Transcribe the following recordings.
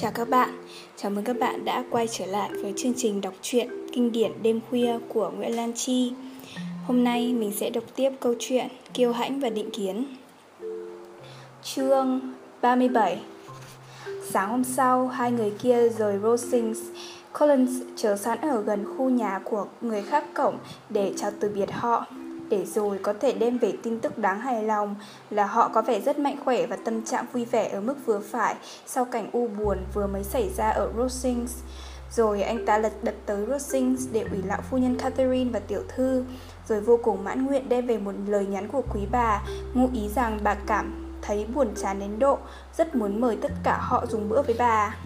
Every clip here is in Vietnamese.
Chào các bạn, chào mừng các bạn đã quay trở lại với chương trình đọc truyện kinh điển đêm khuya của Nguyễn Lan Chi. Hôm nay mình sẽ đọc tiếp câu chuyện Kiêu Hãnh và Định Kiến. Chương 37 Sáng hôm sau, hai người kia rời Rosings. Collins chờ sẵn ở gần khu nhà của người khác cổng để chào từ biệt họ để rồi có thể đem về tin tức đáng hài lòng là họ có vẻ rất mạnh khỏe và tâm trạng vui vẻ ở mức vừa phải sau cảnh u buồn vừa mới xảy ra ở Rosings. Rồi anh ta lật đật tới Rosings để ủy lão phu nhân Catherine và tiểu thư, rồi vô cùng mãn nguyện đem về một lời nhắn của quý bà, ngụ ý rằng bà cảm thấy buồn chán đến độ, rất muốn mời tất cả họ dùng bữa với bà.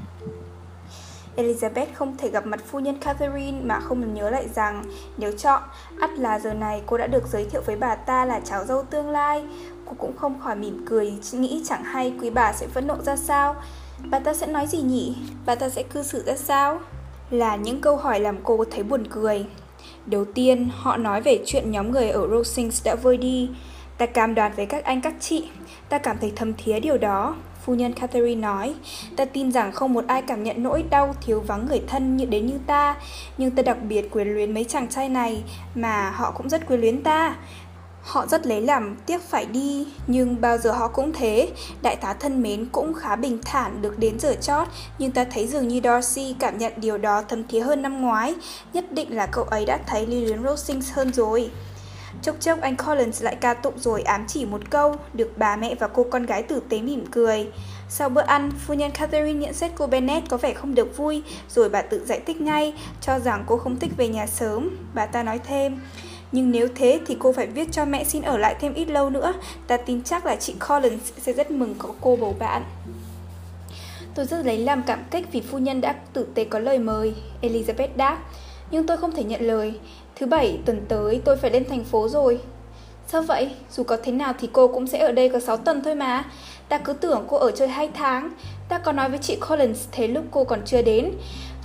Elizabeth không thể gặp mặt phu nhân Catherine mà không nhớ lại rằng nếu chọn, ắt là giờ này cô đã được giới thiệu với bà ta là cháu dâu tương lai. Cô cũng không khỏi mỉm cười, nghĩ chẳng hay quý bà sẽ phẫn nộ ra sao. Bà ta sẽ nói gì nhỉ? Bà ta sẽ cư xử ra sao? Là những câu hỏi làm cô thấy buồn cười. Đầu tiên, họ nói về chuyện nhóm người ở Rosings đã vơi đi. Ta cam đoan với các anh các chị, ta cảm thấy thấm thía điều đó. Phu nhân Catherine nói, ta tin rằng không một ai cảm nhận nỗi đau thiếu vắng người thân như đến như ta, nhưng ta đặc biệt quyến luyến mấy chàng trai này, mà họ cũng rất quyến luyến ta. Họ rất lấy làm tiếc phải đi, nhưng bao giờ họ cũng thế. Đại tá thân mến cũng khá bình thản được đến giờ chót, nhưng ta thấy dường như Darcy cảm nhận điều đó thấm thía hơn năm ngoái. Nhất định là cậu ấy đã thấy Lillian luyến Rosings hơn rồi. Chốc chốc anh Collins lại ca tụng rồi ám chỉ một câu, được bà mẹ và cô con gái tử tế mỉm cười. Sau bữa ăn, phu nhân Catherine nhận xét cô Bennet có vẻ không được vui, rồi bà tự giải thích ngay, cho rằng cô không thích về nhà sớm. Bà ta nói thêm, nhưng nếu thế thì cô phải viết cho mẹ xin ở lại thêm ít lâu nữa, ta tin chắc là chị Collins sẽ rất mừng có cô bầu bạn. Tôi rất lấy làm cảm kích vì phu nhân đã tử tế có lời mời, Elizabeth đáp. Nhưng tôi không thể nhận lời, Thứ bảy tuần tới tôi phải lên thành phố rồi. Sao vậy? Dù có thế nào thì cô cũng sẽ ở đây có 6 tuần thôi mà. Ta cứ tưởng cô ở chơi 2 tháng. Ta có nói với chị Collins thế lúc cô còn chưa đến.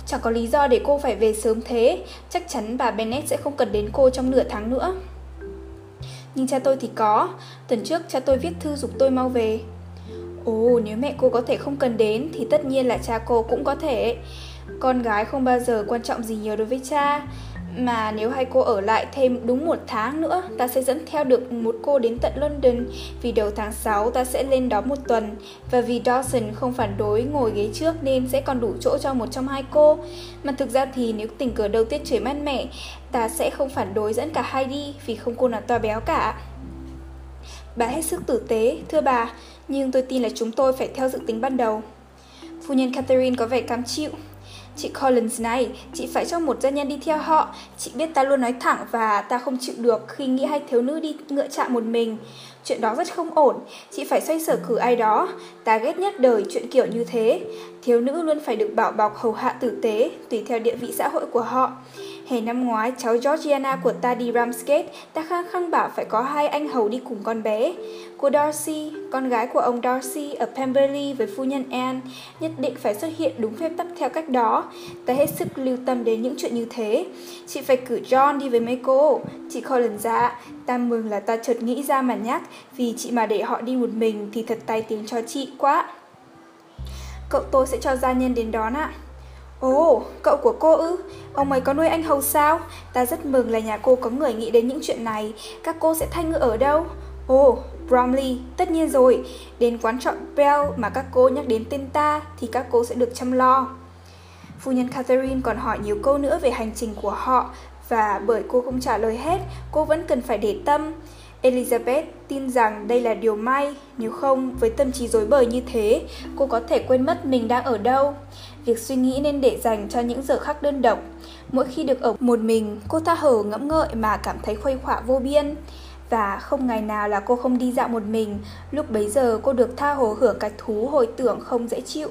Chẳng có lý do để cô phải về sớm thế. Chắc chắn bà Bennett sẽ không cần đến cô trong nửa tháng nữa. Nhưng cha tôi thì có. Tuần trước cha tôi viết thư dục tôi mau về. Ồ, nếu mẹ cô có thể không cần đến Thì tất nhiên là cha cô cũng có thể. Con gái không bao giờ quan trọng gì nhiều đối với cha mà nếu hai cô ở lại thêm đúng một tháng nữa, ta sẽ dẫn theo được một cô đến tận London vì đầu tháng 6 ta sẽ lên đó một tuần và vì Dawson không phản đối ngồi ghế trước nên sẽ còn đủ chỗ cho một trong hai cô. Mà thực ra thì nếu tình cờ đầu tiết trời mát mẻ, ta sẽ không phản đối dẫn cả hai đi vì không cô nào to béo cả. Bà hết sức tử tế, thưa bà, nhưng tôi tin là chúng tôi phải theo dự tính ban đầu. Phu nhân Catherine có vẻ cam chịu, Chị Collins này, chị phải cho một gia nhân đi theo họ. Chị biết ta luôn nói thẳng và ta không chịu được khi nghĩ hai thiếu nữ đi ngựa chạm một mình. Chuyện đó rất không ổn, chị phải xoay sở cử ai đó. Ta ghét nhất đời chuyện kiểu như thế. Thiếu nữ luôn phải được bảo bọc hầu hạ tử tế, tùy theo địa vị xã hội của họ. Hè năm ngoái, cháu Georgiana của ta đi Ramsgate, ta khăng khăng bảo phải có hai anh hầu đi cùng con bé. Cô Darcy, con gái của ông Darcy ở Pemberley với phu nhân Anne, nhất định phải xuất hiện đúng phép tắc theo cách đó. Ta hết sức lưu tâm đến những chuyện như thế. Chị phải cử John đi với mấy cô. Chị Colin dạ, ta mừng là ta chợt nghĩ ra mà nhắc, vì chị mà để họ đi một mình thì thật tay tiếng cho chị quá. Cậu tôi sẽ cho gia nhân đến đón ạ. Ồ, cậu của cô ư? Ông ấy có nuôi anh hầu sao? Ta rất mừng là nhà cô có người nghĩ đến những chuyện này. Các cô sẽ thay ngự ở đâu? Ồ, Bromley, tất nhiên rồi. Đến quán trọ Bell mà các cô nhắc đến tên ta thì các cô sẽ được chăm lo. Phu nhân Catherine còn hỏi nhiều câu nữa về hành trình của họ và bởi cô không trả lời hết, cô vẫn cần phải để tâm. Elizabeth tin rằng đây là điều may, nếu không, với tâm trí rối bời như thế, cô có thể quên mất mình đang ở đâu. Việc suy nghĩ nên để dành cho những giờ khắc đơn độc. Mỗi khi được ở một mình, cô tha hồ ngẫm ngợi mà cảm thấy khuây khỏa vô biên. Và không ngày nào là cô không đi dạo một mình, lúc bấy giờ cô được tha hồ hưởng cái thú hồi tưởng không dễ chịu.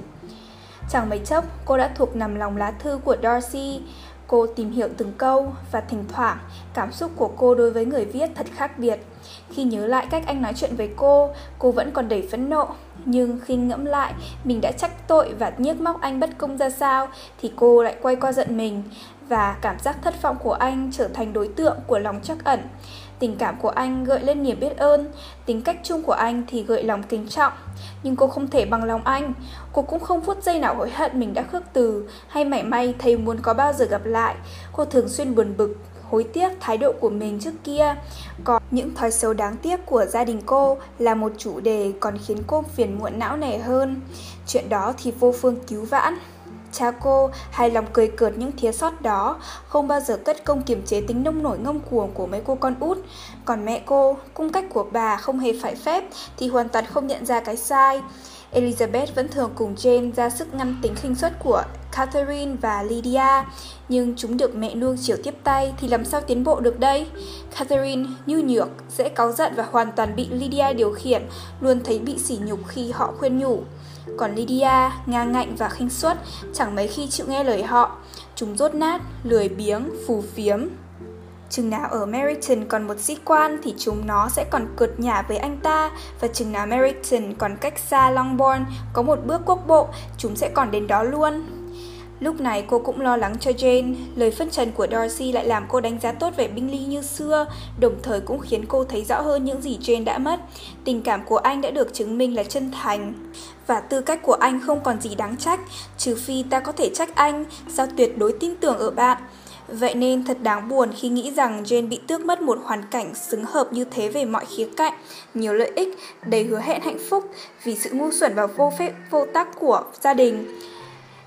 Chẳng mấy chốc, cô đã thuộc nằm lòng lá thư của Darcy, Cô tìm hiểu từng câu và thỉnh thoảng cảm xúc của cô đối với người viết thật khác biệt. Khi nhớ lại cách anh nói chuyện với cô, cô vẫn còn đầy phẫn nộ. Nhưng khi ngẫm lại mình đã trách tội và nhiếc móc anh bất công ra sao thì cô lại quay qua giận mình và cảm giác thất vọng của anh trở thành đối tượng của lòng trắc ẩn. Tình cảm của anh gợi lên niềm biết ơn, tính cách chung của anh thì gợi lòng kính trọng. Nhưng cô không thể bằng lòng anh, cô cũng không phút giây nào hối hận mình đã khước từ hay mảy may thấy muốn có bao giờ gặp lại. Cô thường xuyên buồn bực, hối tiếc thái độ của mình trước kia. Còn những thói xấu đáng tiếc của gia đình cô là một chủ đề còn khiến cô phiền muộn não nề hơn. Chuyện đó thì vô phương cứu vãn. Cha cô hài lòng cười cợt những thiếu sót đó, không bao giờ cất công kiềm chế tính nông nổi ngông cuồng của mấy cô con út. Còn mẹ cô, cung cách của bà không hề phải phép thì hoàn toàn không nhận ra cái sai. Elizabeth vẫn thường cùng Jane ra sức ngăn tính khinh suất của Catherine và Lydia, nhưng chúng được mẹ nuông chiều tiếp tay thì làm sao tiến bộ được đây? Catherine nhu nhược, dễ cáu giận và hoàn toàn bị Lydia điều khiển, luôn thấy bị sỉ nhục khi họ khuyên nhủ. Còn Lydia, ngang ngạnh và khinh suất, chẳng mấy khi chịu nghe lời họ. Chúng rốt nát, lười biếng, phù phiếm. Chừng nào ở Meriton còn một sĩ quan thì chúng nó sẽ còn cợt nhả với anh ta và chừng nào Meriton còn cách xa Longbourn có một bước quốc bộ, chúng sẽ còn đến đó luôn. Lúc này cô cũng lo lắng cho Jane, lời phân trần của Darcy lại làm cô đánh giá tốt về Bingley như xưa, đồng thời cũng khiến cô thấy rõ hơn những gì Jane đã mất. Tình cảm của anh đã được chứng minh là chân thành, và tư cách của anh không còn gì đáng trách, trừ phi ta có thể trách anh, sao tuyệt đối tin tưởng ở bạn. Vậy nên thật đáng buồn khi nghĩ rằng Jane bị tước mất một hoàn cảnh xứng hợp như thế về mọi khía cạnh, nhiều lợi ích, đầy hứa hẹn hạnh phúc vì sự ngu xuẩn và vô phép vô tác của gia đình.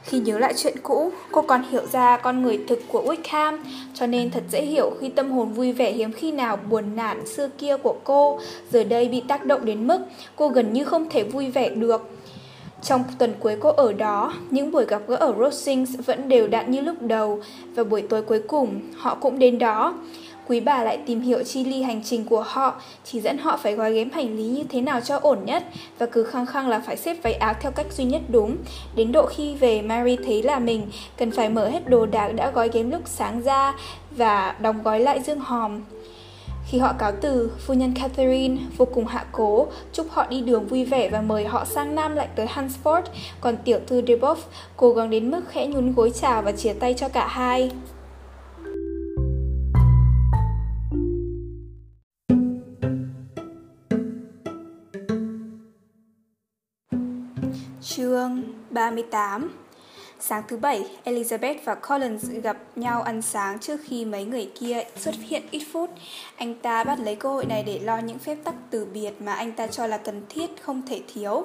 Khi nhớ lại chuyện cũ, cô còn hiểu ra con người thực của Wickham, cho nên thật dễ hiểu khi tâm hồn vui vẻ hiếm khi nào buồn nản xưa kia của cô, giờ đây bị tác động đến mức cô gần như không thể vui vẻ được. Trong tuần cuối cô ở đó, những buổi gặp gỡ ở Rosings vẫn đều đặn như lúc đầu và buổi tối cuối cùng họ cũng đến đó. Quý bà lại tìm hiểu chi ly hành trình của họ, chỉ dẫn họ phải gói ghém hành lý như thế nào cho ổn nhất và cứ khăng khăng là phải xếp váy áo theo cách duy nhất đúng. Đến độ khi về Mary thấy là mình cần phải mở hết đồ đạc đã gói ghém lúc sáng ra và đóng gói lại dương hòm. Khi họ cáo từ, phu nhân Catherine vô cùng hạ cố, chúc họ đi đường vui vẻ và mời họ sang Nam lại tới Hansford, còn tiểu thư Deboff cố gắng đến mức khẽ nhún gối chào và chia tay cho cả hai. Chương 38 Sáng thứ bảy, Elizabeth và Collins gặp nhau ăn sáng trước khi mấy người kia xuất hiện ít phút. Anh ta bắt lấy cơ hội này để lo những phép tắc từ biệt mà anh ta cho là cần thiết không thể thiếu.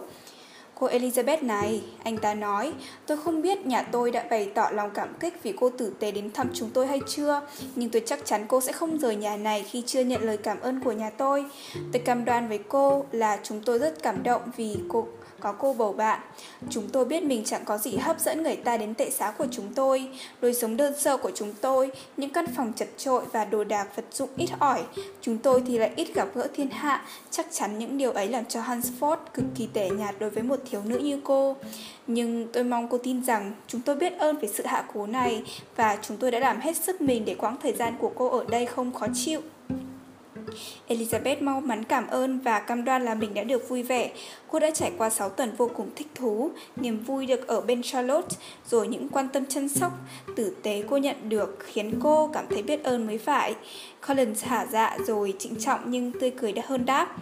Cô Elizabeth này, anh ta nói, tôi không biết nhà tôi đã bày tỏ lòng cảm kích vì cô tử tế đến thăm chúng tôi hay chưa, nhưng tôi chắc chắn cô sẽ không rời nhà này khi chưa nhận lời cảm ơn của nhà tôi. Tôi cam đoan với cô là chúng tôi rất cảm động vì cô có cô bầu bạn. Chúng tôi biết mình chẳng có gì hấp dẫn người ta đến tệ xá của chúng tôi, đời sống đơn sơ của chúng tôi, những căn phòng chật trội và đồ đạc vật dụng ít ỏi. Chúng tôi thì lại ít gặp gỡ thiên hạ, chắc chắn những điều ấy làm cho Hansford cực kỳ tẻ nhạt đối với một thiếu nữ như cô. Nhưng tôi mong cô tin rằng chúng tôi biết ơn về sự hạ cố này và chúng tôi đã làm hết sức mình để quãng thời gian của cô ở đây không khó chịu. Elizabeth mau mắn cảm ơn và cam đoan là mình đã được vui vẻ. Cô đã trải qua 6 tuần vô cùng thích thú, niềm vui được ở bên Charlotte, rồi những quan tâm chăm sóc, tử tế cô nhận được khiến cô cảm thấy biết ơn mới phải. Collins hả dạ rồi trịnh trọng nhưng tươi cười đã hơn đáp.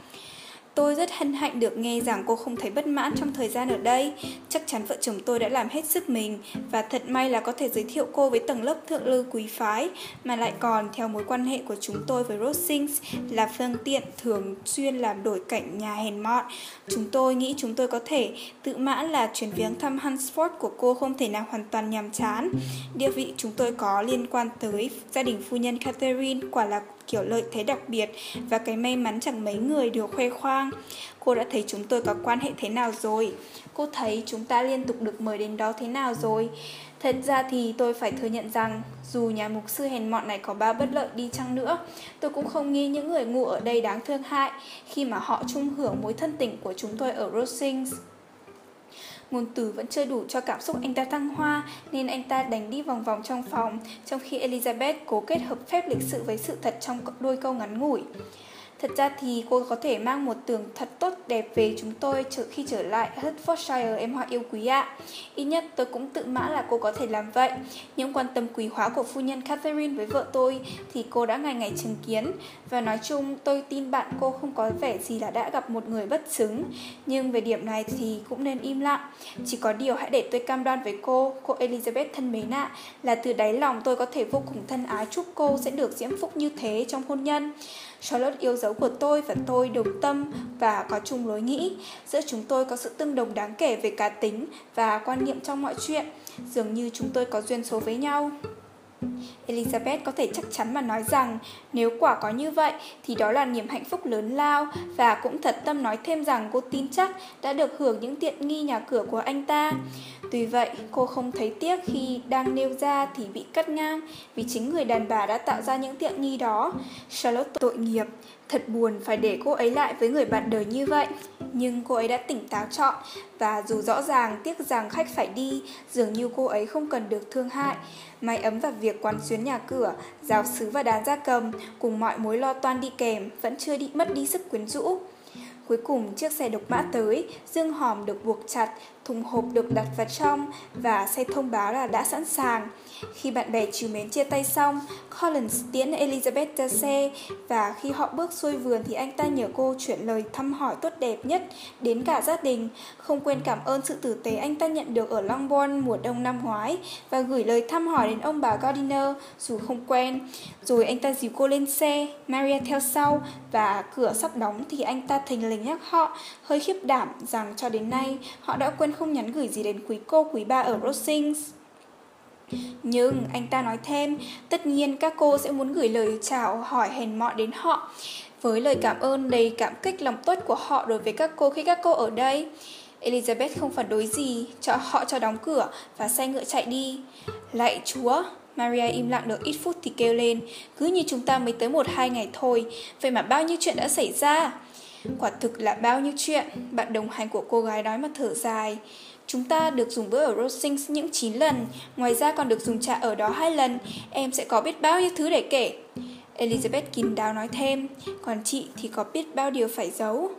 Tôi rất hân hạnh được nghe rằng cô không thấy bất mãn trong thời gian ở đây. Chắc chắn vợ chồng tôi đã làm hết sức mình và thật may là có thể giới thiệu cô với tầng lớp thượng lưu quý phái mà lại còn, theo mối quan hệ của chúng tôi với Rosings là phương tiện thường xuyên làm đổi cảnh nhà hèn mọn. Chúng tôi nghĩ chúng tôi có thể tự mãn là chuyến viếng thăm Hansford của cô không thể nào hoàn toàn nhàm chán. Địa vị chúng tôi có liên quan tới gia đình phu nhân Catherine quả là kiểu lợi thế đặc biệt và cái may mắn chẳng mấy người được khoe khoang. Cô đã thấy chúng tôi có quan hệ thế nào rồi? Cô thấy chúng ta liên tục được mời đến đó thế nào rồi? Thật ra thì tôi phải thừa nhận rằng dù nhà mục sư hèn mọn này có bao bất lợi đi chăng nữa, tôi cũng không nghi những người ngu ở đây đáng thương hại khi mà họ chung hưởng mối thân tình của chúng tôi ở Rosings. Ngôn từ vẫn chưa đủ cho cảm xúc anh ta thăng hoa, nên anh ta đánh đi vòng vòng trong phòng, trong khi Elizabeth cố kết hợp phép lịch sự với sự thật trong đôi câu ngắn ngủi. Thật ra thì cô có thể mang một tưởng thật tốt đẹp về chúng tôi khi trở lại Hertfordshire em họ yêu quý ạ. Ít nhất tôi cũng tự mãn là cô có thể làm vậy. Những quan tâm quý hóa của phu nhân Catherine với vợ tôi thì cô đã ngày ngày chứng kiến. Và nói chung tôi tin bạn cô không có vẻ gì là đã gặp một người bất xứng. Nhưng về điểm này thì cũng nên im lặng. Chỉ có điều hãy để tôi cam đoan với cô, cô Elizabeth thân mến ạ, là từ đáy lòng tôi có thể vô cùng thân ái chúc cô sẽ được diễm phúc như thế trong hôn nhân. Charlotte yêu dấu của tôi và tôi đồng tâm và có chung lối nghĩ. Giữa chúng tôi có sự tương đồng đáng kể về cá tính và quan niệm trong mọi chuyện. Dường như chúng tôi có duyên số với nhau. Elizabeth có thể chắc chắn mà nói rằng, nếu quả có như vậy, thì đó là niềm hạnh phúc lớn lao và cũng thật tâm nói thêm rằng cô tin chắc đã được hưởng những tiện nghi nhà cửa của anh ta. Tuy vậy, cô không thấy tiếc khi đang nêu ra thì bị cắt ngang vì chính người đàn bà đã tạo ra những tiện nghi đó. Charlotte tội nghiệp, thật buồn phải để cô ấy lại với người bạn đời như vậy. Nhưng cô ấy đã tỉnh táo chọn và dù rõ ràng tiếc rằng khách phải đi, dường như cô ấy không cần được thương hại. may ấm và việc quán xuyến nhà cửa, giáo sứ và đàn gia cầm cùng mọi mối lo toan đi kèm vẫn chưa đi mất đi sức quyến rũ. Cuối cùng chiếc xe độc mã tới, dương hòm được buộc chặt, thùng hộp được đặt vào trong và xe thông báo là đã sẵn sàng. Khi bạn bè chiều mến chia tay xong, Collins tiễn Elizabeth ra xe và khi họ bước xuôi vườn thì anh ta nhờ cô chuyển lời thăm hỏi tốt đẹp nhất đến cả gia đình, không quên cảm ơn sự tử tế anh ta nhận được ở Longbourn mùa đông năm ngoái và gửi lời thăm hỏi đến ông bà Gardiner dù không quen. Rồi anh ta dìu cô lên xe, Maria theo sau và cửa sắp đóng thì anh ta thình lình nhắc họ hơi khiếp đảm rằng cho đến nay họ đã quên không nhắn gửi gì đến quý cô quý ba ở Rosings. Nhưng anh ta nói thêm, tất nhiên các cô sẽ muốn gửi lời chào hỏi hèn mọn đến họ với lời cảm ơn đầy cảm kích lòng tốt của họ đối với các cô khi các cô ở đây. Elizabeth không phản đối gì, cho họ cho đóng cửa và xe ngựa chạy đi. Lạy chúa, Maria im lặng được ít phút thì kêu lên, cứ như chúng ta mới tới một hai ngày thôi, vậy mà bao nhiêu chuyện đã xảy ra. Quả thực là bao nhiêu chuyện, bạn đồng hành của cô gái nói mà thở dài. Chúng ta được dùng bữa ở Rosings những 9 lần, ngoài ra còn được dùng trà ở đó hai lần, em sẽ có biết bao nhiêu thứ để kể. Elizabeth kín đáo nói thêm, còn chị thì có biết bao điều phải giấu.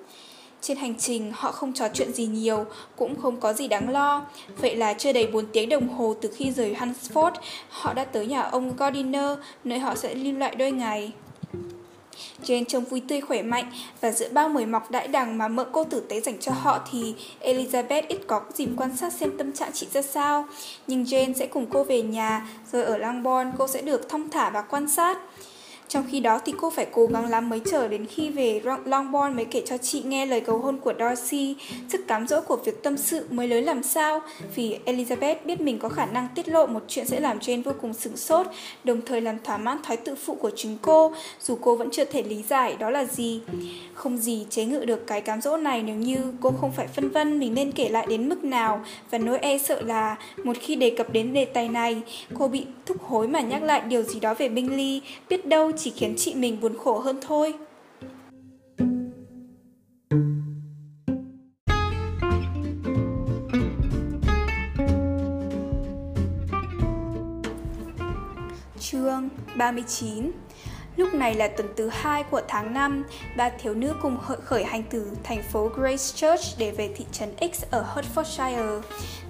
Trên hành trình họ không trò chuyện gì nhiều, cũng không có gì đáng lo. Vậy là chưa đầy 4 tiếng đồng hồ từ khi rời hansford họ đã tới nhà ông Gardiner, nơi họ sẽ lưu lại đôi ngày. Jane trông vui tươi khỏe mạnh và giữa bao mời mọc đãi đằng mà mợ cô tử tế dành cho họ thì Elizabeth ít có dịp quan sát xem tâm trạng chị ra sao. Nhưng Jane sẽ cùng cô về nhà, rồi ở Langbourne cô sẽ được thông thả và quan sát. Trong khi đó thì cô phải cố gắng lắm mới chờ đến khi về Longbourn mới kể cho chị nghe lời cầu hôn của Darcy. Sức cám dỗ của việc tâm sự mới lớn làm sao vì Elizabeth biết mình có khả năng tiết lộ một chuyện sẽ làm Jane vô cùng sửng sốt, đồng thời làm thỏa mãn thói tự phụ của chính cô, dù cô vẫn chưa thể lý giải đó là gì. Không gì chế ngự được cái cám dỗ này nếu như cô không phải phân vân mình nên kể lại đến mức nào và nỗi e sợ là một khi đề cập đến đề tài này, cô bị thúc hối mà nhắc lại điều gì đó về Bingley, biết đâu chỉ khiến chị mình buồn khổ hơn thôi. Chương 39 Lúc này là tuần thứ hai của tháng 5, ba thiếu nữ cùng khởi hành từ thành phố Grace Church để về thị trấn X ở Hertfordshire.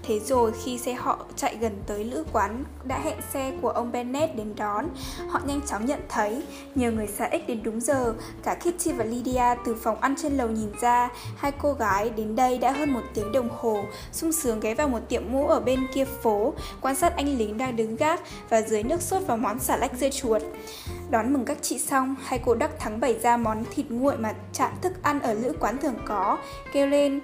Thế rồi khi xe họ chạy gần tới lữ quán đã hẹn xe của ông Bennett đến đón, họ nhanh chóng nhận thấy nhiều người xa X đến đúng giờ. Cả Kitty và Lydia từ phòng ăn trên lầu nhìn ra, hai cô gái đến đây đã hơn một tiếng đồng hồ, sung sướng ghé vào một tiệm mũ ở bên kia phố, quan sát anh lính đang đứng gác và dưới nước sốt vào món xà lách dưa chuột. Đón mừng các chị xong, hai cô đắc thắng bày ra món thịt nguội mà chạm thức ăn ở lữ quán thường có, kêu lên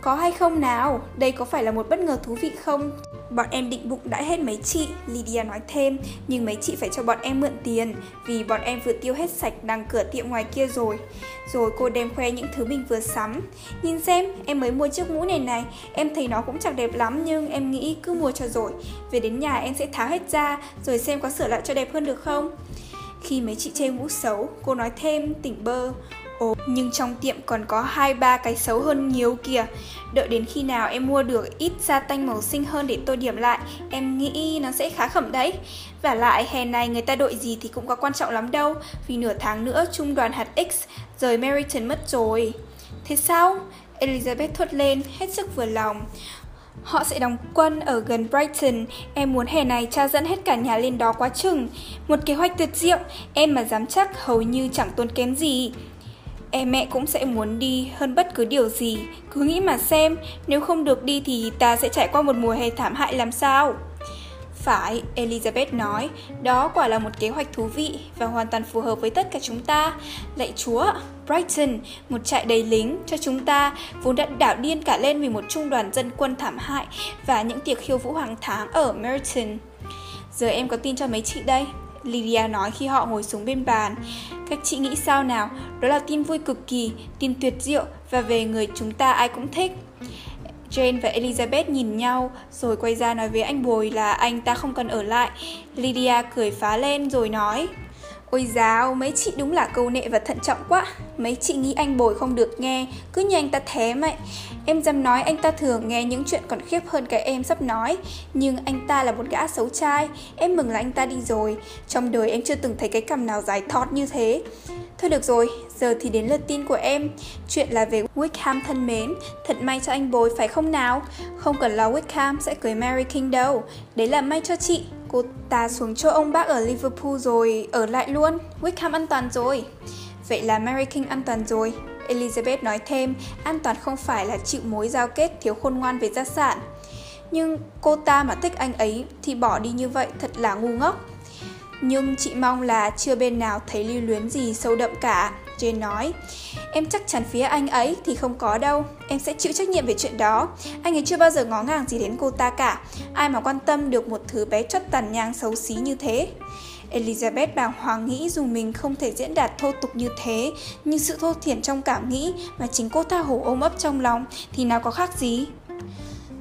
có hay không nào? Đây có phải là một bất ngờ thú vị không? Bọn em định bụng đã hết mấy chị, Lydia nói thêm, nhưng mấy chị phải cho bọn em mượn tiền, vì bọn em vừa tiêu hết sạch đằng cửa tiệm ngoài kia rồi. Rồi cô đem khoe những thứ mình vừa sắm. Nhìn xem, em mới mua chiếc mũ này này, em thấy nó cũng chẳng đẹp lắm nhưng em nghĩ cứ mua cho rồi. Về đến nhà em sẽ tháo hết ra, rồi xem có sửa lại cho đẹp hơn được không? Khi mấy chị chê mũ xấu, cô nói thêm tỉnh bơ Ồ, nhưng trong tiệm còn có hai ba cái xấu hơn nhiều kìa. Đợi đến khi nào em mua được ít da tanh màu xinh hơn để tô điểm lại, em nghĩ nó sẽ khá khẩm đấy. Và lại hè này người ta đội gì thì cũng có quan trọng lắm đâu, vì nửa tháng nữa trung đoàn hạt X rời Meriton mất rồi. Thế sao? Elizabeth thốt lên, hết sức vừa lòng. Họ sẽ đóng quân ở gần Brighton. Em muốn hè này cha dẫn hết cả nhà lên đó quá chừng. Một kế hoạch tuyệt diệu, em mà dám chắc hầu như chẳng tốn kém gì. Em mẹ cũng sẽ muốn đi hơn bất cứ điều gì. Cứ nghĩ mà xem, nếu không được đi thì ta sẽ trải qua một mùa hè thảm hại làm sao? Phải, Elizabeth nói, đó quả là một kế hoạch thú vị và hoàn toàn phù hợp với tất cả chúng ta. Lạy Chúa, Brighton, một trại đầy lính cho chúng ta, vốn đã đảo điên cả lên vì một trung đoàn dân quân thảm hại và những tiệc khiêu vũ hàng tháng ở Merton. Giờ em có tin cho mấy chị đây? Lydia nói khi họ ngồi xuống bên bàn. Các chị nghĩ sao nào? Đó là tin vui cực kỳ, tin tuyệt diệu và về người chúng ta ai cũng thích. Jane và Elizabeth nhìn nhau rồi quay ra nói với anh Bồi là anh ta không cần ở lại. Lydia cười phá lên rồi nói Ôi giáo, mấy chị đúng là câu nệ và thận trọng quá Mấy chị nghĩ anh Bồi không được nghe. Cứ như anh ta thế mày Em dám nói anh ta thường nghe những chuyện còn khiếp hơn cái em sắp nói. Nhưng anh ta là một gã xấu trai. Em mừng là anh ta đi rồi. Trong đời em chưa từng thấy cái cằm nào dài thọt như thế. Thôi được rồi, giờ thì đến lượt tin của em. Chuyện là về Wickham thân mến. Thật may cho anh bồi phải không nào? Không cần lo Wickham sẽ cưới Mary King đâu. Đấy là may cho chị. Cô ta xuống chỗ ông bác ở Liverpool rồi Ở lại luôn. Wickham an toàn rồi. Vậy là Mary King an toàn rồi Elizabeth nói thêm An toàn không phải là chịu mối giao kết thiếu khôn ngoan về gia sản Nhưng cô ta mà thích anh ấy Thì bỏ đi như vậy thật là ngu ngốc nhưng chị mong là chưa bên nào thấy lưu luyến gì sâu đậm cả. Jane nói, em chắc chắn phía anh ấy thì không có đâu, em sẽ chịu trách nhiệm về chuyện đó. Anh ấy chưa bao giờ ngó ngàng gì đến cô ta cả, ai mà quan tâm được một thứ bé chót tàn nhang xấu xí như thế. Elizabeth bàng hoàng nghĩ dù mình không thể diễn đạt thô tục như thế, nhưng sự thô thiển trong cảm nghĩ mà chính cô tha hồ ôm ấp trong lòng thì nào có khác gì.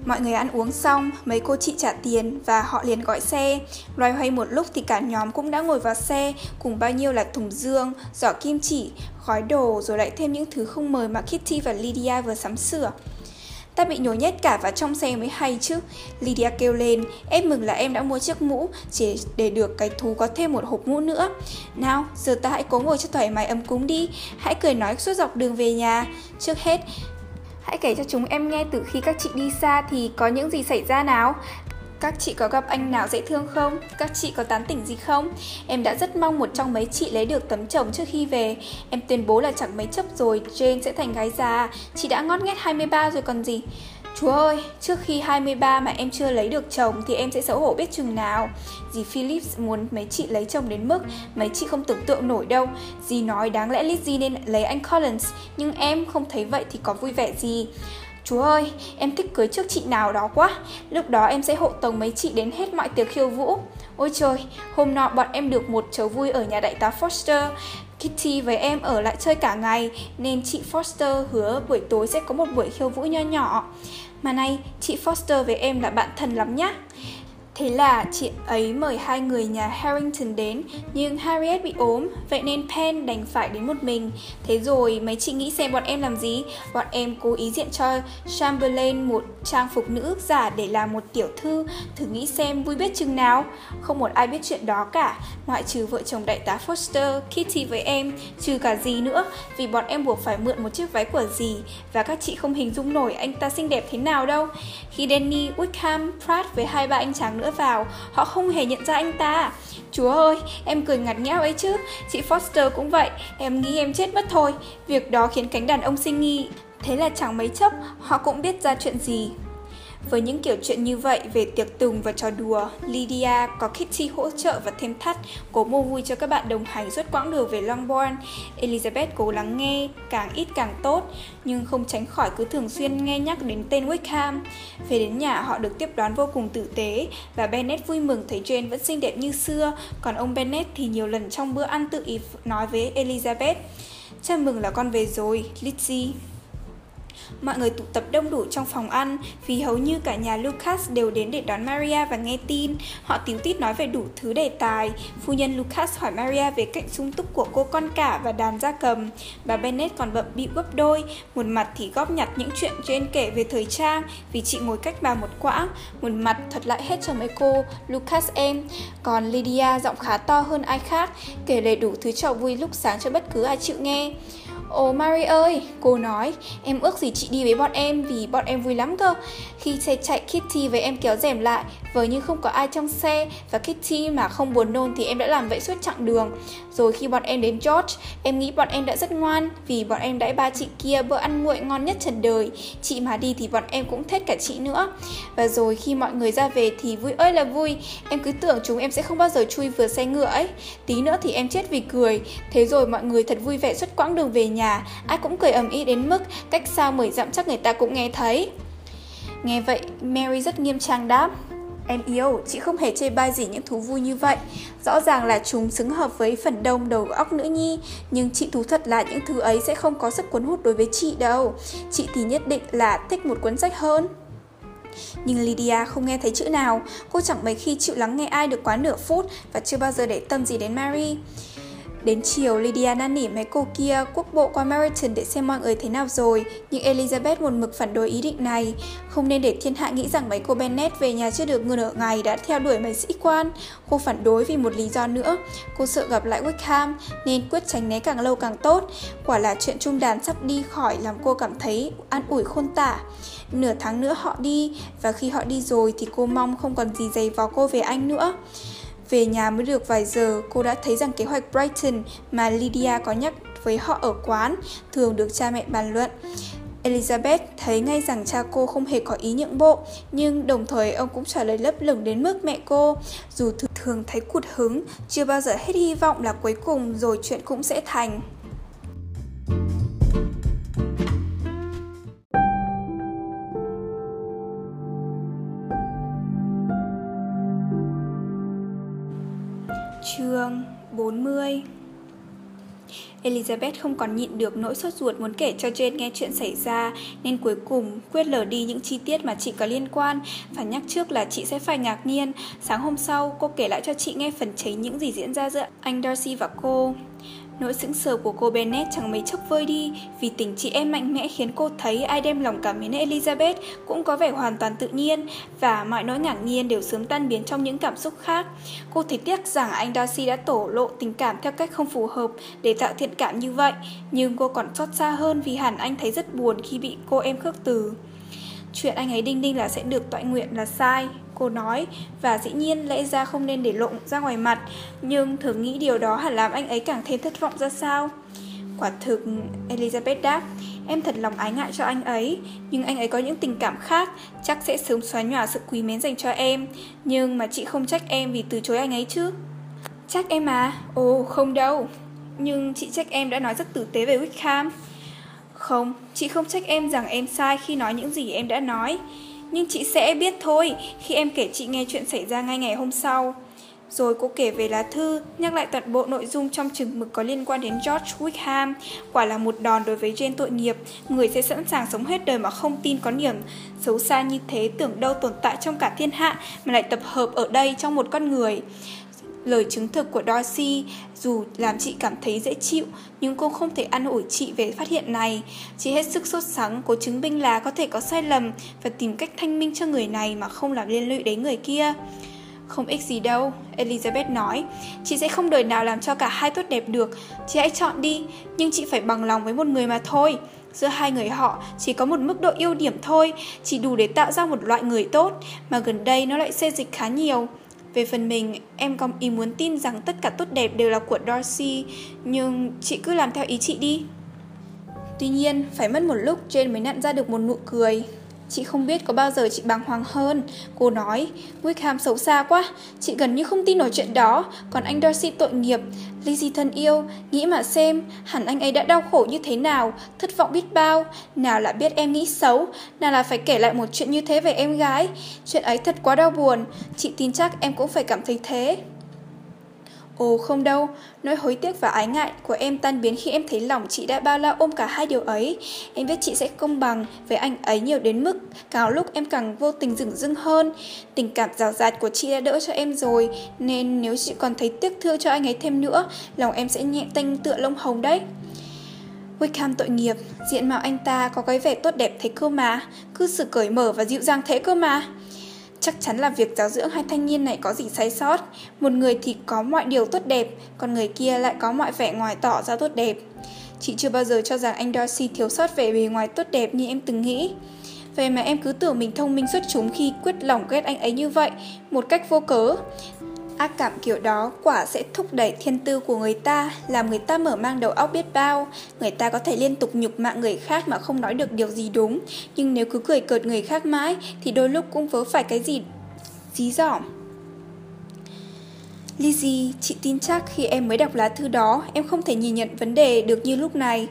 Mọi người ăn uống xong, mấy cô chị trả tiền và họ liền gọi xe. Loay hoay một lúc thì cả nhóm cũng đã ngồi vào xe cùng bao nhiêu là thùng dương, giỏ kim chỉ, gói đồ rồi lại thêm những thứ không mời mà Kitty và Lydia vừa sắm sửa. Ta bị nhồi nhét cả vào trong xe mới hay chứ. Lydia kêu lên, Em mừng là em đã mua chiếc mũ Chỉ để được cái thú có thêm một hộp mũ nữa. Nào, giờ ta hãy cố ngồi cho thoải mái ấm cúng đi. Hãy cười nói suốt dọc đường về nhà. Trước hết, Hãy kể cho chúng em nghe từ khi các chị đi xa thì có những gì xảy ra nào các chị có gặp anh nào dễ thương không? Các chị có tán tỉnh gì không? Em đã rất mong một trong mấy chị lấy được tấm chồng trước khi về Em tuyên bố là chẳng mấy chốc rồi Jane sẽ thành gái già Chị đã ngót nghét 23 rồi còn gì Chúa ơi, trước khi 23 mà em chưa lấy được chồng thì em sẽ xấu hổ biết chừng nào. Dì Phillips muốn mấy chị lấy chồng đến mức mấy chị không tưởng tượng nổi đâu. Dì nói đáng lẽ Lizzie nên lấy anh Collins, nhưng em không thấy vậy thì có vui vẻ gì. Chú ơi, em thích cưới trước chị nào đó quá. Lúc đó em sẽ hộ tống mấy chị đến hết mọi tiệc khiêu vũ. Ôi trời, hôm nọ bọn em được một chấu vui ở nhà đại tá Foster. Kitty với em ở lại chơi cả ngày nên chị Foster hứa buổi tối sẽ có một buổi khiêu vũ nho nhỏ. Mà nay chị Foster với em là bạn thân lắm nhá. Thế là chị ấy mời hai người nhà Harrington đến Nhưng Harriet bị ốm Vậy nên Pen đành phải đến một mình. Thế rồi mấy chị nghĩ xem bọn em làm gì? Bọn em cố ý diện cho Chamberlain một trang phục nữ giả để làm một tiểu thư. Thử nghĩ xem vui biết chừng nào. Không một ai biết chuyện đó cả. Ngoại trừ vợ chồng đại tá Foster, Kitty với em. Trừ cả gì nữa Vì bọn em buộc phải mượn một chiếc váy của gì Và các chị không hình dung nổi anh ta xinh đẹp thế nào đâu. Khi Danny, Wickham, Pratt với hai ba anh chàng nữa vào. Họ không hề nhận ra anh ta. Chúa ơi, em cười ngặt nghẽo ấy chứ. Chị Foster cũng vậy. Em nghĩ em chết mất thôi. Việc đó khiến cánh đàn ông sinh nghi. Thế là chẳng mấy chốc Họ cũng biết ra chuyện gì với những kiểu chuyện như vậy về tiệc tùng và trò đùa, Lydia có Kitty hỗ trợ và thêm thắt, cố mua vui cho các bạn đồng hành suốt quãng đường về Longbourn. Elizabeth cố lắng nghe, càng ít càng tốt, nhưng không tránh khỏi cứ thường xuyên nghe nhắc đến tên Wickham. Về đến nhà họ được tiếp đoán vô cùng tử tế và Bennett vui mừng thấy Jane vẫn xinh đẹp như xưa, còn ông Bennett thì nhiều lần trong bữa ăn tự ý nói với Elizabeth. Chào mừng là con về rồi, Lizzie. Mọi người tụ tập đông đủ trong phòng ăn vì hầu như cả nhà Lucas đều đến để đón Maria và nghe tin. Họ tíu tít nói về đủ thứ đề tài. Phu nhân Lucas hỏi Maria về cạnh sung túc của cô con cả và đàn gia cầm. Bà Bennett còn bận bịu gấp đôi, một mặt thì góp nhặt những chuyện trên kể về thời trang vì chị ngồi cách bà một quãng, một mặt thuật lại hết cho mấy cô Lucas em. Còn Lydia giọng khá to hơn ai khác, kể đầy đủ thứ trò vui lúc sáng cho bất cứ ai chịu nghe. Ồ Mary ơi, cô nói, em ước gì chị đi với bọn em vì bọn em vui lắm cơ. Khi xe chạy Kitty với em kéo rèm lại, với như không có ai trong xe và Kitty mà không buồn nôn thì em đã làm vậy suốt chặng đường. Rồi khi bọn em đến George, em nghĩ bọn em đã rất ngoan vì bọn em đãi ba chị kia bữa ăn nguội ngon nhất trần đời. Chị mà đi thì bọn em cũng thết cả chị nữa. Và rồi khi mọi người ra về thì vui ơi là vui. Em cứ tưởng chúng em sẽ không bao giờ chui vừa xe ngựa ấy. Tí nữa thì em chết vì cười. Thế rồi mọi người thật vui vẻ suốt quãng đường về nhà. Ai cũng cười ầm ĩ đến mức cách xa mười dặm chắc người ta cũng nghe thấy. Nghe vậy, Mary rất nghiêm trang đáp. Em yêu, chị không hề chê bai gì những thú vui như vậy. Rõ ràng là chúng xứng hợp với phần đông đầu óc nữ nhi, nhưng chị thú thật là những thứ ấy sẽ không có sức cuốn hút đối với chị đâu. Chị thì nhất định là thích một cuốn sách hơn. Nhưng Lydia không nghe thấy chữ nào, cô chẳng mấy khi chịu lắng nghe ai được quá nửa phút và chưa bao giờ để tâm gì đến Mary. Đến chiều, Lydia năn nỉ mấy cô kia quốc bộ qua Meriton để xem mọi người thế nào rồi, nhưng Elizabeth một mực phản đối ý định này. Không nên để thiên hạ nghĩ rằng mấy cô Bennet về nhà chưa được nửa ngày đã theo đuổi mấy sĩ quan. Cô phản đối vì một lý do nữa. Cô sợ gặp lại Wickham nên quyết tránh né càng lâu càng tốt. Quả là chuyện trung đàn sắp đi khỏi làm cô cảm thấy an ủi khôn tả. Nửa tháng nữa họ đi và khi họ đi rồi thì cô mong không còn gì dày vào cô về anh nữa. Về nhà mới được vài giờ, cô đã thấy rằng kế hoạch Brighton mà Lydia có nhắc với họ ở quán thường được cha mẹ bàn luận. Elizabeth thấy ngay rằng cha cô không hề có ý nhượng bộ, nhưng đồng thời ông cũng trả lời lấp lửng đến mức mẹ cô, dù thường thấy cụt hứng, chưa bao giờ hết hy vọng là cuối cùng rồi chuyện cũng sẽ thành. Chương 40 Elizabeth không còn nhịn được nỗi sốt ruột muốn kể cho Jane nghe chuyện xảy ra, nên cuối cùng quyết lờ đi những chi tiết mà chị có liên quan phải nhắc trước là chị sẽ phải ngạc nhiên. Sáng hôm sau, cô kể lại cho chị nghe phần chính những gì diễn ra giữa anh Darcy và cô. Nỗi sững sờ của cô Bennet chẳng mấy chốc vơi đi vì tình chị em mạnh mẽ khiến cô thấy ai đem lòng cảm mến Elizabeth cũng có vẻ hoàn toàn tự nhiên và mọi nỗi ngạc nhiên đều sớm tan biến trong những cảm xúc khác. Cô thấy tiếc rằng anh Darcy đã tổ lộ tình cảm theo cách không phù hợp để tạo thiện cảm như vậy, nhưng cô còn xót xa hơn vì hẳn anh thấy rất buồn khi bị cô em khước từ. Chuyện anh ấy đinh đinh là sẽ được tọa nguyện là sai, cô nói, và dĩ nhiên lẽ ra không nên để lộ ra ngoài mặt, nhưng thường nghĩ điều đó hẳn làm anh ấy càng thêm thất vọng ra sao? Quả thực, elizabeth đáp, em thật lòng ái ngại cho anh ấy, nhưng anh ấy có những tình cảm khác, chắc sẽ sớm xóa nhòa sự quý mến dành cho em, nhưng mà chị không trách em vì từ chối anh ấy chứ? Trách em à? Ồ, không đâu. Nhưng chị trách em đã nói rất tử tế về wickham. Không, chị không trách em rằng em sai khi nói những gì em đã nói nhưng chị sẽ biết thôi khi em kể chị nghe chuyện xảy ra ngay ngày hôm sau. Rồi cô kể về lá thư, nhắc lại toàn bộ nội dung trong chừng mực có liên quan đến George Wickham. Quả là một đòn đối với Jane tội nghiệp, người sẽ sẵn sàng sống hết đời mà không tin có niềm xấu xa như thế tưởng đâu tồn tại trong cả thiên hạ mà lại tập hợp ở đây trong một con người. Lời chứng thực của Darcy dù làm chị cảm thấy dễ chịu nhưng cô không thể ăn ủi chị về phát hiện này. Chị hết sức sốt sắng cố chứng minh là có thể có sai lầm và tìm cách thanh minh cho người này mà không làm liên lụy đến người kia. Không ích gì đâu, Elizabeth nói. Chị sẽ không đời nào làm cho cả hai tốt đẹp được. Chị hãy chọn đi, nhưng chị phải bằng lòng với một người mà thôi. Giữa hai người họ chỉ có một mức độ ưu điểm thôi, chỉ đủ để tạo ra một loại người tốt, mà gần đây nó lại xê dịch khá nhiều. Về phần mình, em có ý muốn tin rằng tất cả tốt đẹp đều là của Darcy, nhưng chị cứ làm theo ý chị đi. Tuy nhiên, phải mất một lúc Jane mới nặn ra được một nụ cười. Chị không biết có bao giờ chị bàng hoàng hơn. Cô nói, Wickham xấu xa quá, chị gần như không tin nổi chuyện đó. Còn anh Darcy tội nghiệp, Lizzie thân yêu, nghĩ mà xem, hẳn anh ấy đã đau khổ như thế nào, thất vọng biết bao. Nào là biết em nghĩ xấu, nào là phải kể lại một chuyện như thế về em gái. Chuyện ấy thật quá đau buồn, chị tin chắc em cũng phải cảm thấy thế. Ồ không đâu, nỗi hối tiếc và ái ngại của em tan biến khi em thấy lòng chị đã bao la ôm cả hai điều ấy. Em biết chị sẽ công bằng với anh ấy nhiều đến mức càng lúc em càng vô tình dửng dưng hơn. Tình cảm rào rạt của chị đã đỡ cho em rồi, nên nếu chị còn thấy tiếc thương cho anh ấy thêm nữa, lòng em sẽ nhẹ tanh tựa lông hồng đấy. Wickham tội nghiệp, diện mạo anh ta có cái vẻ tốt đẹp thế cơ mà, cư xử cởi mở và dịu dàng thế cơ mà. Chắc chắn là việc giáo dưỡng hai thanh niên này có gì sai sót. Một người thì có mọi điều tốt đẹp, còn người kia lại có mọi vẻ ngoài tỏ ra tốt đẹp. Chị chưa bao giờ cho rằng anh Darcy thiếu sót vẻ bề ngoài tốt đẹp như em từng nghĩ. Vậy mà em cứ tưởng mình thông minh xuất chúng khi quyết lòng ghét anh ấy như vậy, một cách vô cớ. Ác cảm kiểu đó quả sẽ thúc đẩy thiên tư của người ta, làm người ta mở mang đầu óc biết bao. Người ta có thể liên tục nhục mạ người khác mà không nói được điều gì đúng, nhưng nếu cứ cười cợt người khác mãi thì đôi lúc cũng vớ phải cái gì dí dỏm. Lizzie, chị tin chắc khi em mới đọc lá thư đó, em không thể nhìn nhận vấn đề được như lúc này.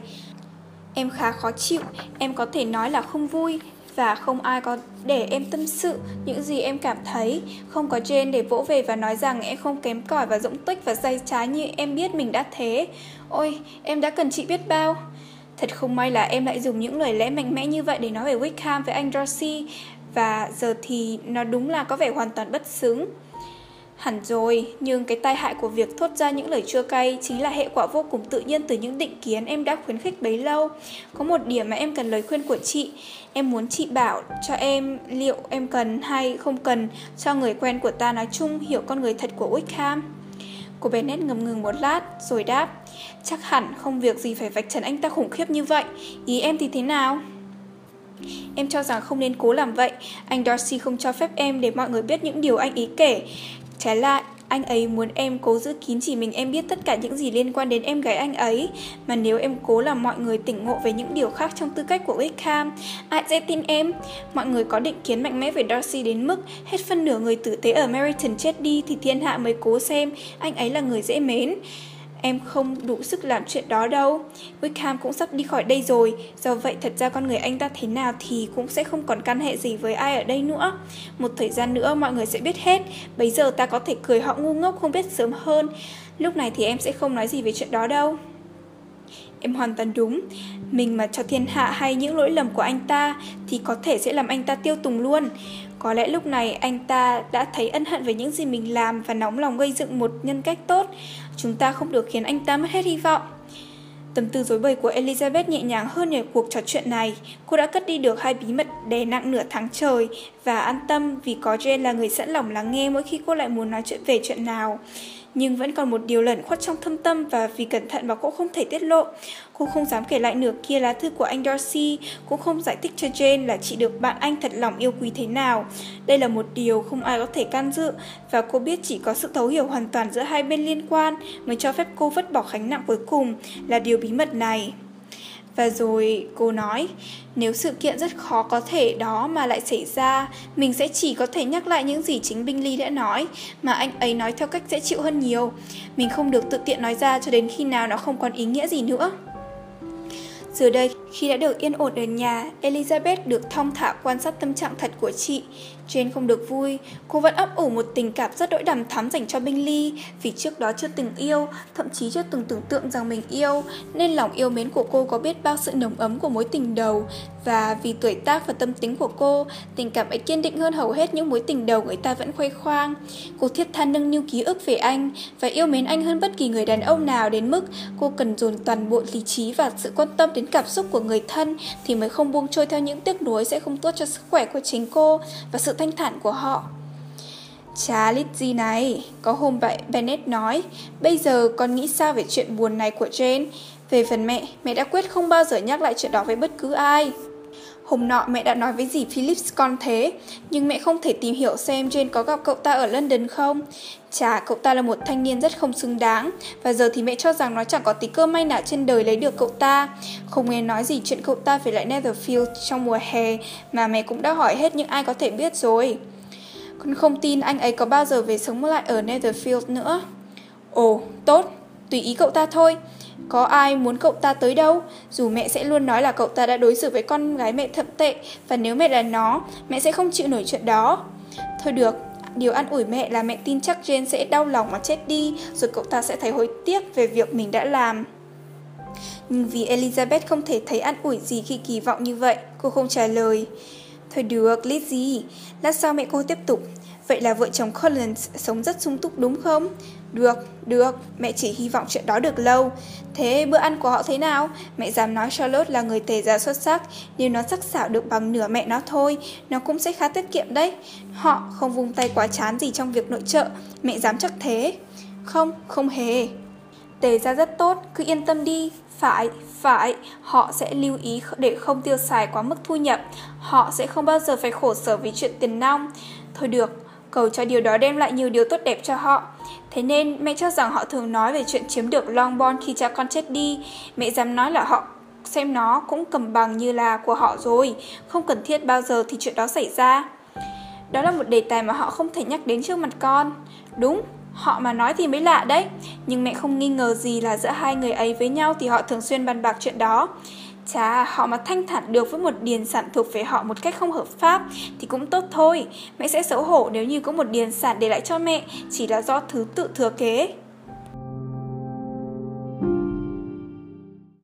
Em khá khó chịu, em có thể nói là không vui, và không ai có để em tâm sự những gì em cảm thấy, không có trên để vỗ về và nói rằng em không kém cỏi và dũng tích và say trái như em biết mình đã thế. Ôi, em đã cần chị biết bao. Thật không may là em lại dùng những lời lẽ mạnh mẽ như vậy để nói về Wickham với anh Darcy và giờ thì nó đúng là có vẻ hoàn toàn bất xứng. Hẳn rồi, nhưng cái tai hại của việc thốt ra những lời chua cay chính là hệ quả vô cùng tự nhiên từ những định kiến em đã khuyến khích bấy lâu. Có một điểm mà em cần lời khuyên của chị. Em muốn chị bảo cho em liệu em cần hay không cần cho người quen của ta nói chung hiểu con người thật của Wickham. Cô Bennett ngầm ngừng một lát rồi đáp Chắc hẳn không việc gì phải vạch trần anh ta khủng khiếp như vậy Ý em thì thế nào? Em cho rằng không nên cố làm vậy Anh Darcy không cho phép em để mọi người biết những điều anh ý kể Trái lại, anh ấy muốn em cố giữ kín chỉ mình em biết tất cả những gì liên quan đến em gái anh ấy. Mà nếu em cố làm mọi người tỉnh ngộ về những điều khác trong tư cách của Wickham, ai sẽ tin em? Mọi người có định kiến mạnh mẽ về Darcy đến mức hết phân nửa người tử tế ở Meryton chết đi thì thiên hạ mới cố xem anh ấy là người dễ mến. Em không đủ sức làm chuyện đó đâu. Wickham cũng sắp đi khỏi đây rồi, do vậy thật ra con người anh ta thế nào thì cũng sẽ không còn căn hệ gì với ai ở đây nữa. Một thời gian nữa mọi người sẽ biết hết, bây giờ ta có thể cười họ ngu ngốc không biết sớm hơn. Lúc này thì em sẽ không nói gì về chuyện đó đâu. Em hoàn toàn đúng Mình mà cho thiên hạ hay những lỗi lầm của anh ta Thì có thể sẽ làm anh ta tiêu tùng luôn có lẽ lúc này anh ta đã thấy ân hận về những gì mình làm Và nóng lòng gây dựng một nhân cách tốt. Chúng ta không được khiến anh ta mất hết hy vọng. Tâm tư dối bời của Elizabeth nhẹ nhàng hơn nhờ cuộc trò chuyện này. Cô đã cất đi được hai bí mật đè nặng nửa tháng trời và an tâm vì có Jane là người sẵn lòng lắng nghe mỗi khi cô lại muốn nói chuyện về chuyện nào nhưng vẫn còn một điều lẩn khuất trong thâm tâm và vì cẩn thận mà cô không thể tiết lộ. Cô không dám kể lại nửa kia lá thư của anh Darcy, cũng không giải thích cho Jane là chị được bạn anh thật lòng yêu quý thế nào. Đây là một điều không ai có thể can dự và cô biết chỉ có sự thấu hiểu hoàn toàn giữa hai bên liên quan mới cho phép cô vứt bỏ khánh nặng cuối cùng là điều bí mật này. Và rồi cô nói, nếu sự kiện rất khó có thể đó mà lại xảy ra, mình sẽ chỉ có thể nhắc lại những gì chính Binh Ly đã nói, mà anh ấy nói theo cách dễ chịu hơn nhiều. Mình không được tự tiện nói ra cho đến khi nào nó không còn ý nghĩa gì nữa. Giờ đây, khi đã được yên ổn ở nhà, Elizabeth được thong thả quan sát tâm trạng thật của chị. Jane không được vui, cô vẫn ấp ủ một tình cảm rất đỗi đằm thắm dành cho Binh Ly vì trước đó chưa từng yêu, thậm chí chưa từng tưởng tượng rằng mình yêu, nên lòng yêu mến của cô có biết bao sự nồng ấm của mối tình đầu và vì tuổi tác và tâm tính của cô, tình cảm ấy kiên định hơn hầu hết những mối tình đầu người ta vẫn khoe khoang. Cô thiết tha nâng niu ký ức về anh và yêu mến anh hơn bất kỳ người đàn ông nào đến mức cô cần dồn toàn bộ lý trí và sự quan tâm đến cảm xúc của người thân thì mới không buông trôi theo những tiếc nuối sẽ không tốt cho sức khỏe của chính cô và sự thanh thản của họ. Chá lít gì này, có hôm vậy Bennett nói, bây giờ con nghĩ sao về chuyện buồn này của Jane? Về phần mẹ, mẹ đã quyết không bao giờ nhắc lại chuyện đó với bất cứ ai. Hôm nọ mẹ đã nói với dì Phillips con thế, nhưng mẹ không thể tìm hiểu xem Jane có gặp cậu ta ở London không. Chà, cậu ta là một thanh niên rất không xứng đáng, và giờ thì mẹ cho rằng nó chẳng có tí cơ may nào trên đời lấy được cậu ta. Không nghe nói gì chuyện cậu ta về lại Netherfield trong mùa hè, mà mẹ cũng đã hỏi hết những ai có thể biết rồi. Con không tin anh ấy có bao giờ về sống lại ở Netherfield nữa. Ồ, tốt, tùy ý cậu ta thôi. Có ai muốn cậu ta tới đâu Dù mẹ sẽ luôn nói là cậu ta đã đối xử với con gái mẹ thậm tệ Và nếu mẹ là nó Mẹ sẽ không chịu nổi chuyện đó Thôi được điều an ủi mẹ là mẹ tin chắc Jane sẽ đau lòng mà chết đi, rồi cậu ta sẽ thấy hối tiếc về việc mình đã làm. Nhưng vì Elizabeth không thể thấy an ủi gì khi kỳ vọng như vậy, cô không trả lời. Thôi được, Lizzie, lát sau mẹ cô tiếp tục. Vậy là vợ chồng Collins sống rất sung túc đúng không? Được, được, mẹ chỉ hy vọng chuyện đó được lâu. Thế bữa ăn của họ thế nào? Mẹ dám nói Charlotte là người tề gia xuất sắc, nếu nó sắc sảo được bằng nửa mẹ nó thôi, nó cũng sẽ khá tiết kiệm đấy. Họ không vung tay quá chán gì trong việc nội trợ, mẹ dám chắc thế. Không, không hề. Tề gia rất tốt, cứ yên tâm đi. Phải, phải, họ sẽ lưu ý để không tiêu xài quá mức thu nhập. Họ sẽ không bao giờ phải khổ sở vì chuyện tiền nong. Thôi được, cầu cho điều đó đem lại nhiều điều tốt đẹp cho họ. Thế nên mẹ cho rằng họ thường nói về chuyện chiếm được Longbourn khi cha con chết đi. Mẹ dám nói là họ xem nó cũng cầm bằng như là của họ rồi, không cần thiết bao giờ thì chuyện đó xảy ra. Đó là một đề tài mà họ không thể nhắc đến trước mặt con. Đúng, họ mà nói thì mới lạ đấy. Nhưng mẹ không nghi ngờ gì là giữa hai người ấy với nhau thì họ thường xuyên bàn bạc chuyện đó. Chà, họ mà thanh thản được với một điền sản thuộc về họ một cách không hợp pháp thì cũng tốt thôi. Mẹ sẽ xấu hổ nếu như có một điền sản để lại cho mẹ chỉ là do thứ tự thừa kế.